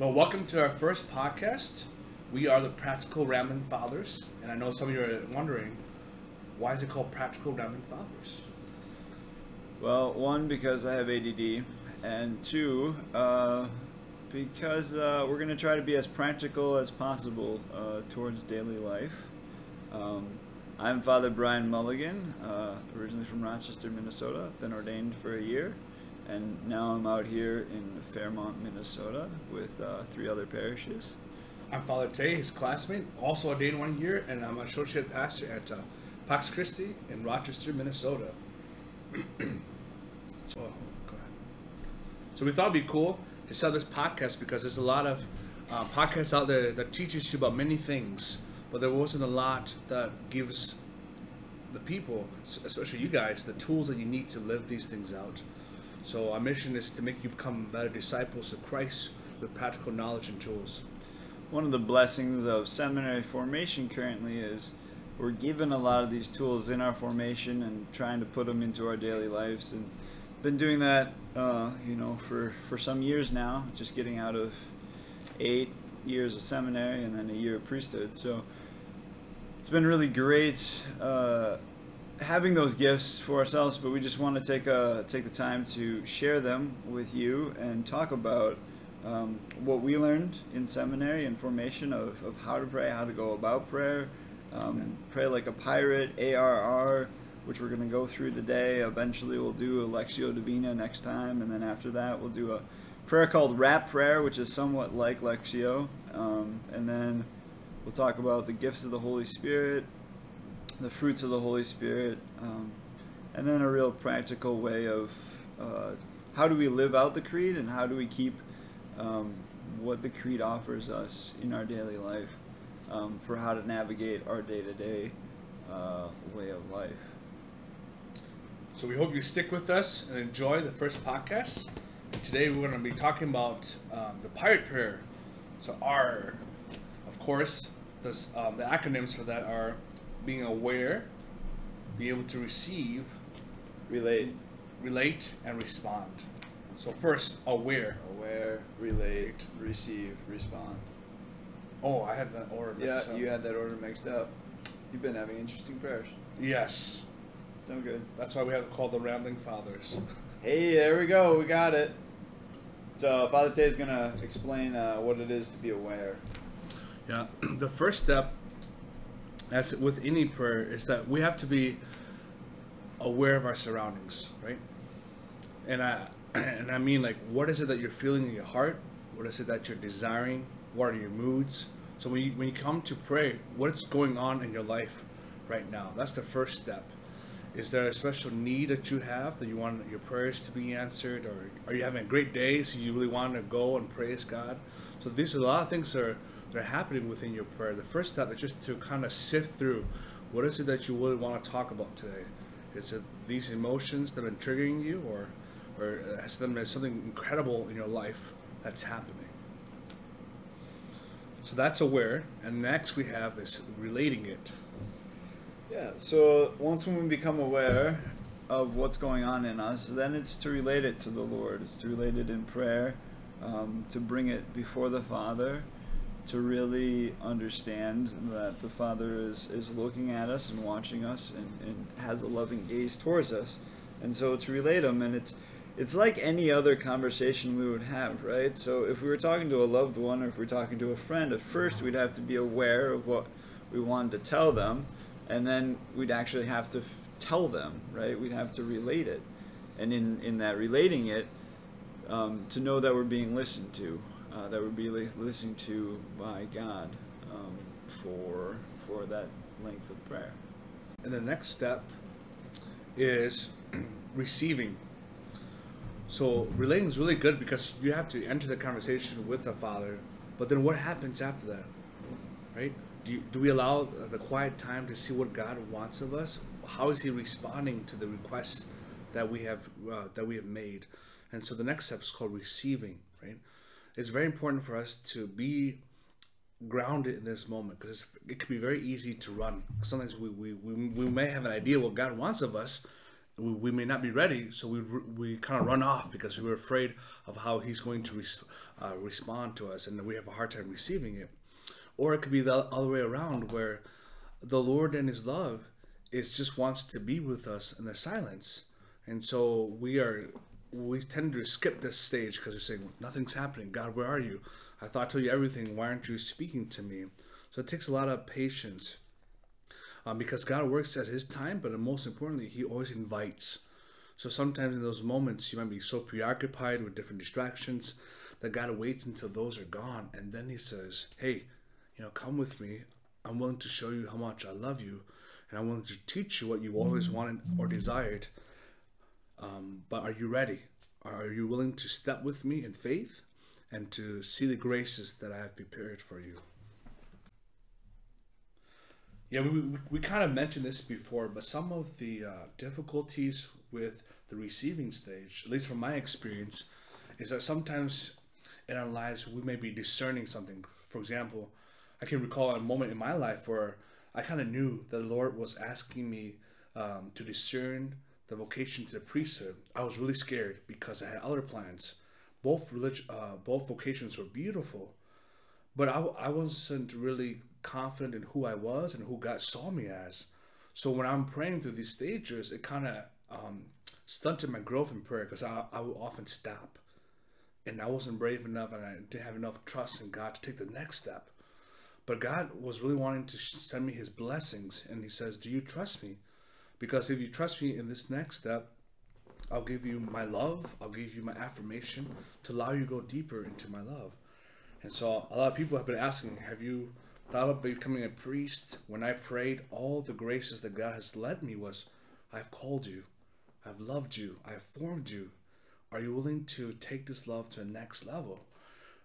Well, welcome to our first podcast. We are the Practical Rambling Fathers, and I know some of you are wondering why is it called Practical Rambling Fathers? Well, one because I have ADD, and two uh, because uh, we're going to try to be as practical as possible uh, towards daily life. Um, I'm Father Brian Mulligan, uh, originally from Rochester, Minnesota. Been ordained for a year, and now I'm out here in Fairmont, Minnesota, with uh, three other parishes. I'm Father Tay, his classmate, also ordained one year, and I'm associate pastor at uh, Pax Christi in Rochester, Minnesota. so, ahead. So we thought it'd be cool to start this podcast because there's a lot of uh, podcasts out there that teaches you about many things, but there wasn't a lot that gives the people, especially you guys, the tools that you need to live these things out. So our mission is to make you become better disciples of Christ with practical knowledge and tools. One of the blessings of seminary formation currently is we're given a lot of these tools in our formation and trying to put them into our daily lives and been doing that uh, you know for for some years now just getting out of eight years of seminary and then a year of priesthood so it's been really great uh, having those gifts for ourselves but we just want to take a take the time to share them with you and talk about um, what we learned in seminary and formation of, of how to pray how to go about prayer um, pray like a pirate arr which we're going to go through today. Eventually, we'll do a Lectio Divina next time, and then after that, we'll do a prayer called Rap Prayer, which is somewhat like Lectio. Um, and then we'll talk about the gifts of the Holy Spirit, the fruits of the Holy Spirit, um, and then a real practical way of uh, how do we live out the creed and how do we keep um, what the creed offers us in our daily life um, for how to navigate our day to day way of life. So we hope you stick with us and enjoy the first podcast. And today we're going to be talking about um, the pirate prayer. So R, of course, this, um, the acronyms for that are being aware, be able to receive, relate, relate, and respond. So first, aware. Aware, relate, receive, respond. Oh, I had that order mixed yeah, up. you had that order mixed up. You've been having interesting prayers. Yes. Sound good. That's why we have called the Rambling Fathers. Hey, there we go. We got it. So Father Tay is gonna explain uh, what it is to be aware. Yeah, the first step, as with any prayer, is that we have to be aware of our surroundings, right? And I and I mean like, what is it that you're feeling in your heart? What is it that you're desiring? What are your moods? So when you when you come to pray, what's going on in your life right now? That's the first step. Is there a special need that you have that you want your prayers to be answered, or are you having a great day so you really want to go and praise God? So these are a lot of things that are that are happening within your prayer. The first step is just to kind of sift through what is it that you really want to talk about today. Is it these emotions that have been triggering you, or or has there been something incredible in your life that's happening? So that's aware, and next we have is relating it. Yeah, so once when we become aware of what's going on in us, then it's to relate it to the Lord. It's to relate it in prayer, um, to bring it before the Father, to really understand that the Father is, is looking at us and watching us and, and has a loving gaze towards us. And so to relate them, and it's it's like any other conversation we would have, right? So if we were talking to a loved one or if we are talking to a friend, at first we'd have to be aware of what we wanted to tell them and then we'd actually have to f- tell them, right? We'd have to relate it, and in in that relating it, um, to know that we're being listened to, uh, that would be listened to by God um, for for that length of prayer. And the next step is receiving. So relating is really good because you have to enter the conversation with the Father, but then what happens after that, right? do, you, do we allow the quiet time to see what God wants of us? How is He responding to the requests that we have uh, that we have made? And so the next step is called receiving. Right? It's very important for us to be grounded in this moment because it can be very easy to run. Sometimes we, we, we, we may have an idea what God wants of us, we, we may not be ready, so we we kind of run off because we're afraid of how He's going to res- uh, respond to us, and we have a hard time receiving it. Or it could be the other way around, where the Lord and His love is just wants to be with us in the silence, and so we are we tend to skip this stage because we're saying nothing's happening. God, where are you? I thought I told you everything. Why aren't you speaking to me? So it takes a lot of patience um, because God works at His time, but most importantly, He always invites. So sometimes in those moments, you might be so preoccupied with different distractions that God waits until those are gone, and then He says, "Hey, you know, come with me. I'm willing to show you how much I love you, and I'm willing to teach you what you always wanted or desired. Um, but are you ready? Are you willing to step with me in faith and to see the graces that I have prepared for you?" Yeah, we, we, we kind of mentioned this before, but some of the uh, difficulties with the receiving stage, at least from my experience, is that sometimes in our lives we may be discerning something. For example, I can recall a moment in my life where I kind of knew that the Lord was asking me um, to discern the vocation to the priesthood. I was really scared because I had other plans. Both relig- uh, both vocations were beautiful, but I, I wasn't really confident in who I was and who God saw me as. So when I'm praying through these stages, it kind of um, stunted my growth in prayer because I, I would often stop. And I wasn't brave enough and I didn't have enough trust in God to take the next step. But God was really wanting to send me his blessings. And he says, Do you trust me? Because if you trust me in this next step, I'll give you my love, I'll give you my affirmation to allow you to go deeper into my love. And so a lot of people have been asking, Have you thought of becoming a priest, when I prayed, all the graces that God has led me was, I've called you, I've loved you, I've formed you. Are you willing to take this love to the next level?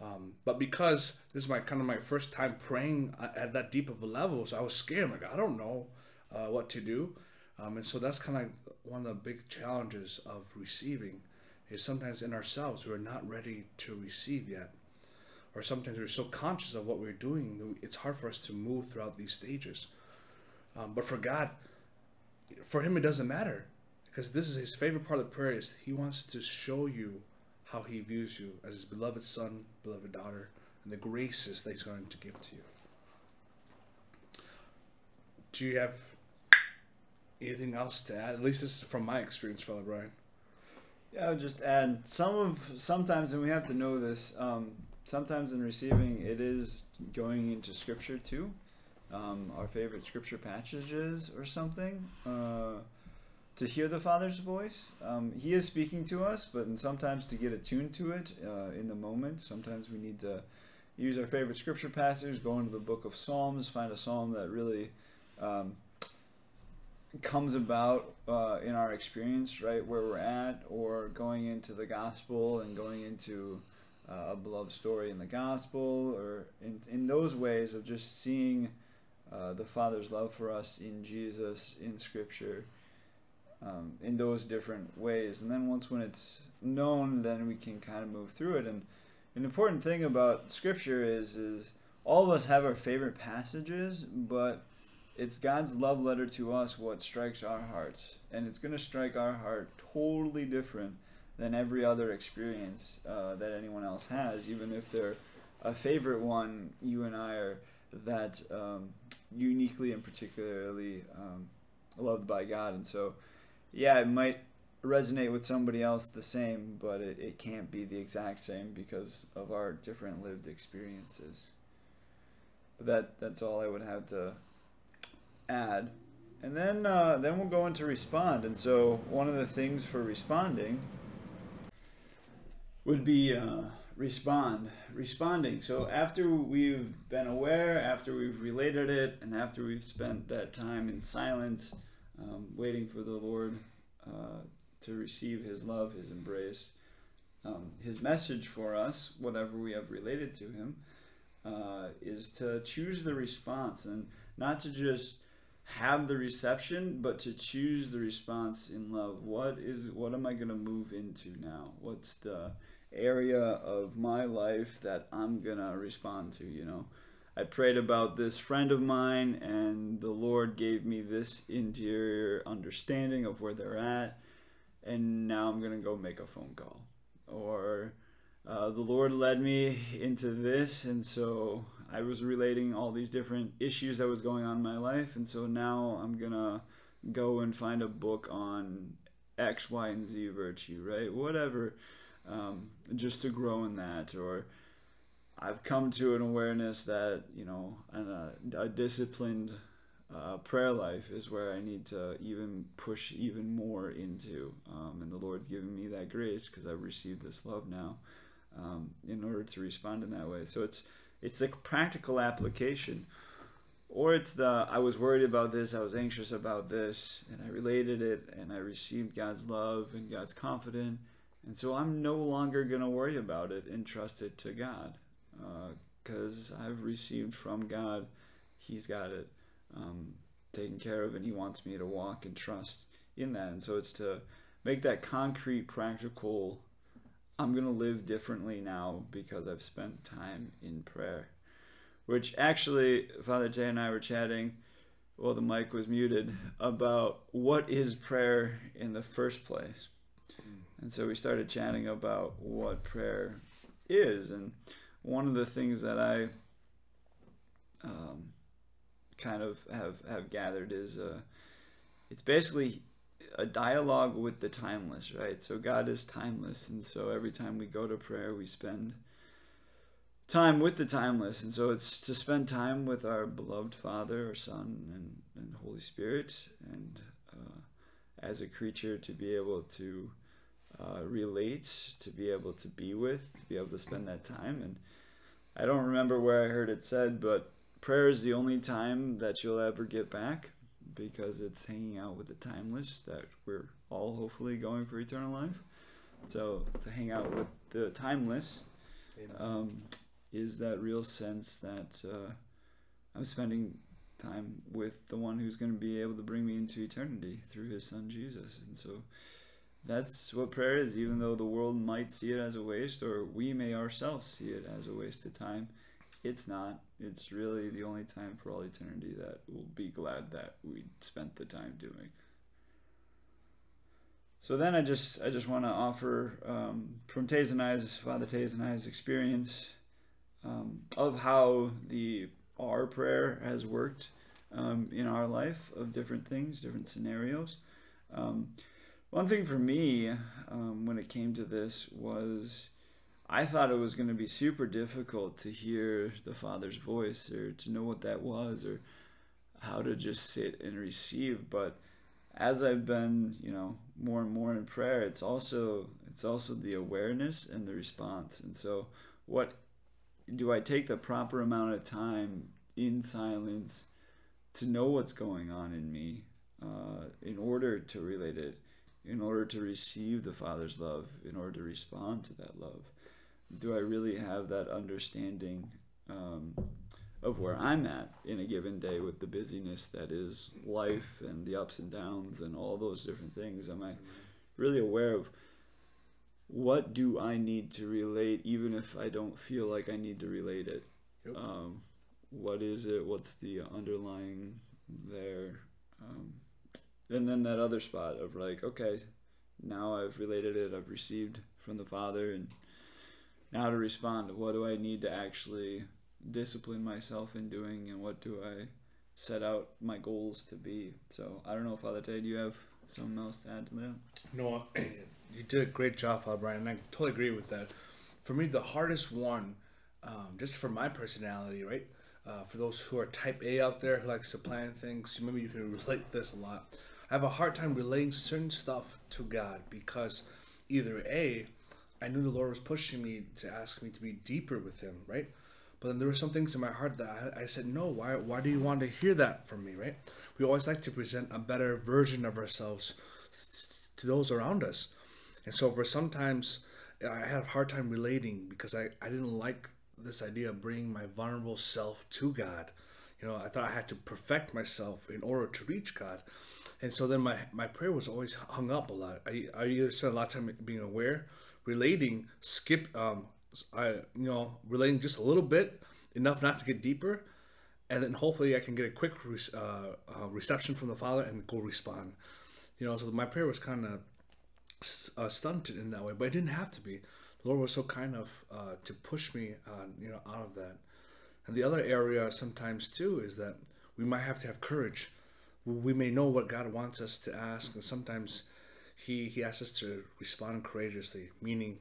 Um, but because this is my kind of my first time praying at that deep of a level, so I was scared. I'm like, I don't know uh, what to do, um, and so that's kind of one of the big challenges of receiving. Is sometimes in ourselves we're not ready to receive yet or sometimes we're so conscious of what we're doing it's hard for us to move throughout these stages um, but for god for him it doesn't matter because this is his favorite part of the prayer is he wants to show you how he views you as his beloved son beloved daughter and the graces that he's going to give to you do you have anything else to add? At least this is from my experience father brian. Yeah i would just add some of sometimes and we have to know this um, sometimes in receiving it is going into scripture too. Um, our favorite scripture passages or something uh, to hear the father's voice. Um, he is speaking to us but sometimes to get attuned to it uh, in the moment. Sometimes we need to use our favorite scripture passage go into the book of psalms find a psalm that really um, comes about uh, in our experience right where we're at or going into the gospel and going into uh, a beloved story in the gospel or in, in those ways of just seeing uh, the Father's love for us in Jesus, in Scripture, um, in those different ways. And then once when it's known, then we can kind of move through it. And an important thing about Scripture is is all of us have our favorite passages, but it's God's love letter to us what strikes our hearts, and it's going to strike our heart totally different than every other experience uh, that anyone else has, even if they're a favorite one. You and I are that um, uniquely and particularly um, loved by God, and so yeah, it might resonate with somebody else the same, but it, it can't be the exact same because of our different lived experiences. But that that's all I would have to add. And then uh, then we'll go into respond. And so one of the things for responding would be uh, respond, responding. So after we've been aware, after we've related it, and after we've spent that time in silence, um, waiting for the Lord uh, to receive His love, His embrace, um, His message for us, whatever we have related to Him, uh, is to choose the response and not to just have the reception, but to choose the response in love. What is what am I going to move into now? What's the area of my life that I'm gonna respond to. You know, I prayed about this friend of mine, and the Lord gave me this interior understanding of where they're at, and now I'm gonna go make a phone call. Or uh, the Lord led me into this, and so I was relating all these different issues that was going on in my life, and so now I'm gonna go and find a book on X, Y, and Z virtue, right? Whatever, um, just to grow in that, or I've come to an awareness that you know, a, a disciplined uh, prayer life is where I need to even push even more into, um, and the Lord's given me that grace because I've received this love now, um, in order to respond in that way. So it's it's the practical application, or it's the I was worried about this, I was anxious about this, and I related it, and I received God's love and God's confidence, and so I'm no longer gonna worry about it and trust it to God because uh, I've received from God. He's got it um, taken care of, and He wants me to walk and trust in that. And so it's to make that concrete, practical. I'm going to live differently now because I've spent time in prayer. Which actually, Father Tay and I were chatting, while the mic was muted, about what is prayer in the first place. And so we started chatting about what prayer is. And one of the things that I um, kind of have have gathered is uh, it's basically a dialogue with the timeless, right? So God is timeless, and so every time we go to prayer, we spend time with the timeless, and so it's to spend time with our beloved Father, or Son, and, and Holy Spirit, and uh, as a creature to be able to uh, relate, to be able to be with, to be able to spend that time. And I don't remember where I heard it said, but prayer is the only time that you'll ever get back because it's hanging out with the timeless that we're all hopefully going for eternal life. So to hang out with the timeless um, is that real sense that uh, I'm spending time with the one who's going to be able to bring me into eternity through his son Jesus. And so that's what prayer is, even though the world might see it as a waste, or we may ourselves see it as a waste of time. It's not. It's really the only time for all eternity that we'll be glad that we spent the time doing. So then I just I just want to offer um, from Tays and I's Father Tays and I's experience um, of how the our prayer has worked um, in our life of different things, different scenarios. Um, one thing for me um, when it came to this was I thought it was going to be super difficult to hear the Father's voice or to know what that was or how to just sit and receive. But as I've been, you know, more and more in prayer, it's also it's also the awareness and the response. And so, what do I take the proper amount of time in silence to know what's going on in me uh, in order to relate it? in order to receive the Father's love, in order to respond to that love? Do I really have that understanding um, of where I'm at in a given day with the busyness that is life and the ups and downs and all those different things? Am I really aware of what do I need to relate, even if I don't feel like I need to relate it? Yep. Um, what is it? What's the underlying there? Um, and then that other spot of like okay now i've related it i've received from the father and now to respond what do i need to actually discipline myself in doing and what do i set out my goals to be. So i don't know father Ted, do you have something else to add to that? No you did a great job father brian and i totally agree with that. For me the hardest one um, just for my personality right uh, for those who are type A out there who likes to plan things, maybe you can relate this a lot. I have a hard time relating certain stuff to God because either A, I knew the Lord was pushing me to ask me to be deeper with Him, right? But then there were some things in my heart that I, I said, no, why, why do you want to hear that from me, right? We always like to present a better version of ourselves to those around us. And so for sometimes I had a hard time relating because I, I didn't like this idea of bringing my vulnerable self to God. You know, I thought I had to perfect myself in order to reach God and so then my my prayer was always hung up a lot. I I either spent a lot of time being aware, relating, skip, um, I you know relating just a little bit enough not to get deeper, and then hopefully I can get a quick uh, uh, reception from the Father and go respond. You know, so my prayer was kind of uh, stunted in that way, but it didn't have to be. The Lord was so kind of uh, to push me, you know, out of that. And the other area sometimes too is that we might have to have courage. We may know what God wants us to ask, and sometimes He He asks us to respond courageously. Meaning,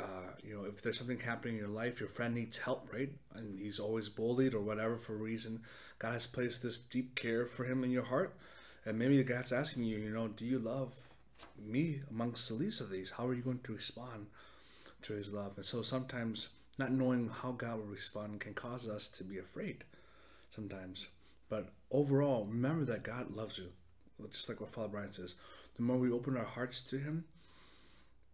uh, you know, if there's something happening in your life, your friend needs help, right? And he's always bullied or whatever for a reason. God has placed this deep care for him in your heart, and maybe God's asking you, you know, do you love me amongst the least of these? How are you going to respond to His love? And so sometimes not knowing how God will respond can cause us to be afraid. Sometimes, but overall, remember that God loves you. Just like what Father Brian says, the more we open our hearts to Him,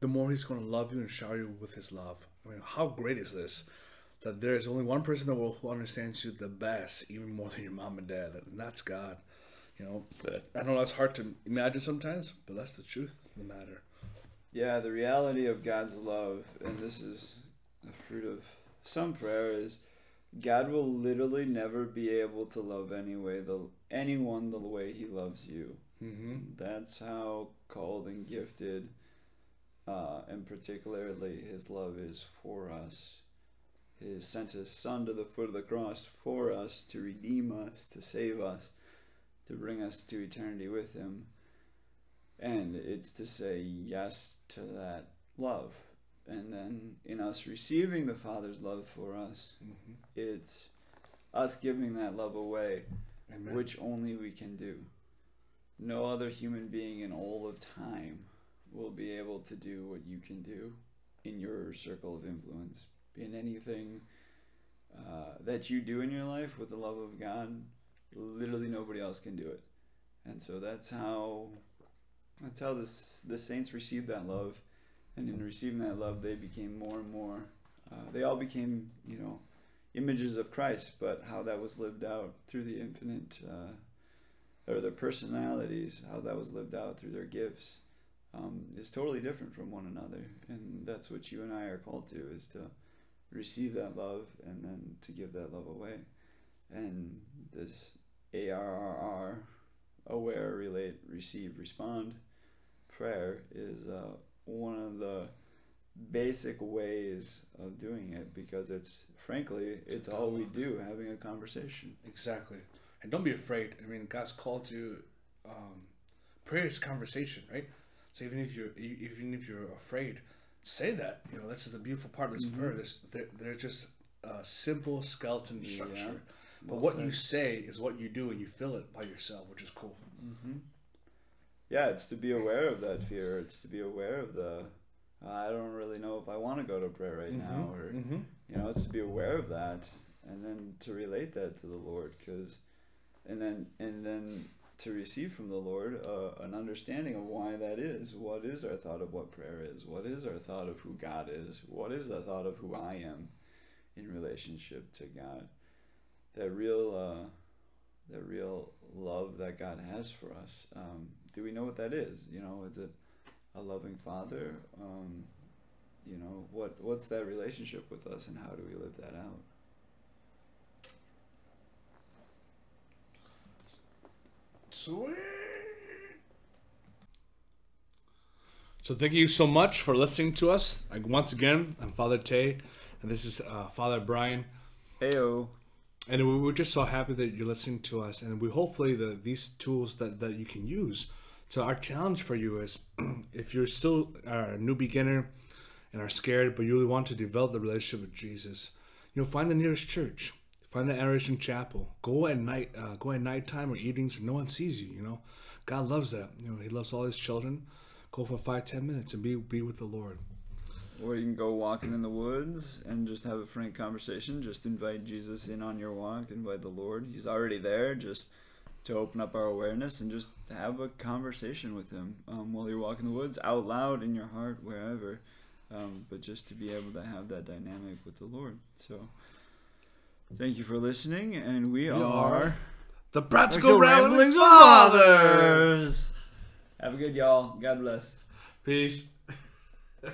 the more He's going to love you and shower you with His love. I mean, how great is this? That there is only one person that will who understands you the best, even more than your mom and dad, and that's God. You know, I know that's hard to imagine sometimes, but that's the truth of the matter. Yeah, the reality of God's love, and this is the fruit of some prayer, is God will literally never be able to love any way the anyone the way He loves you. Mm-hmm. That's how called and gifted, uh, and particularly His love is for us. He sent His Son to the foot of the cross for us to redeem us, to save us to bring us to eternity with Him. And it's to say yes to that love. And then in us receiving the Father's love for us, Mm-hmm. it's us giving that love away, Amen. which only we can do. No other human being in all of time will be able to do what you can do in your circle of influence. In anything uh, that you do in your life with the love of God, literally nobody else can do it and so that's how that's how this the saints received that love and in receiving that love they became more and more uh, they all became you know images of christ but how that was lived out through the infinite uh, or their personalities how that was lived out through their gifts um, is totally different from one another. And that's what you and i are called to is to receive that love and then to give that love away. And this ARRR, aware, relate, receive, respond, prayer is uh, one of the basic ways of doing it because it's frankly it's all we do having a conversation. Exactly. And don't be afraid. I mean, God's called you. Um, prayer is conversation, right? So even if you're even if you're afraid, say that. You know, that's just the beautiful part of this prayer. This they're, they're just a simple skeleton Yeah. structure. But Well what said. you say is what you do, and you feel it by yourself, which is cool. hmm yeah it's to be aware of that fear it's to be aware of the i don't really know if i want to go to prayer right now or mm-hmm. you know it's to be aware of that and then to relate that to the lord because and then and then to receive from the lord uh, an understanding of why that is. What is our thought of what prayer is? What is our thought of who god is? What is the thought of who i am in relationship to god? That real uh, that real love that god has for us um, do we know what that is? You know is it a loving father? Um, you know what what's that relationship with us and how do we live that out Sweet. So thank you so much for listening to us. Like once again, I'm Father Tay, and this is uh, Father Brian. Heyo. And we- we're just so happy that you're listening to us, and we hopefully that these tools that, that you can use. So our challenge for you is, if you're still a new beginner and are scared, but you really want to develop the relationship with Jesus, you know, find the nearest church, find the adoration chapel. Go at night, uh, go at nighttime or evenings when no one sees you. You know, God loves that. You know, He loves all His children. Go for five, ten minutes and be be with the Lord. Or you can go walking in the woods and just have a frank conversation. Just invite Jesus in on your walk. Invite the Lord. He's already there. Just to open up our awareness and just have a conversation with Him um, while you're walking the woods, out loud in your heart, wherever. Um, but just to be able to have that dynamic with the Lord. So, thank you for listening, and we, We are, are The practical ramblings of Ramblings Have a good y'all. God bless. Peace.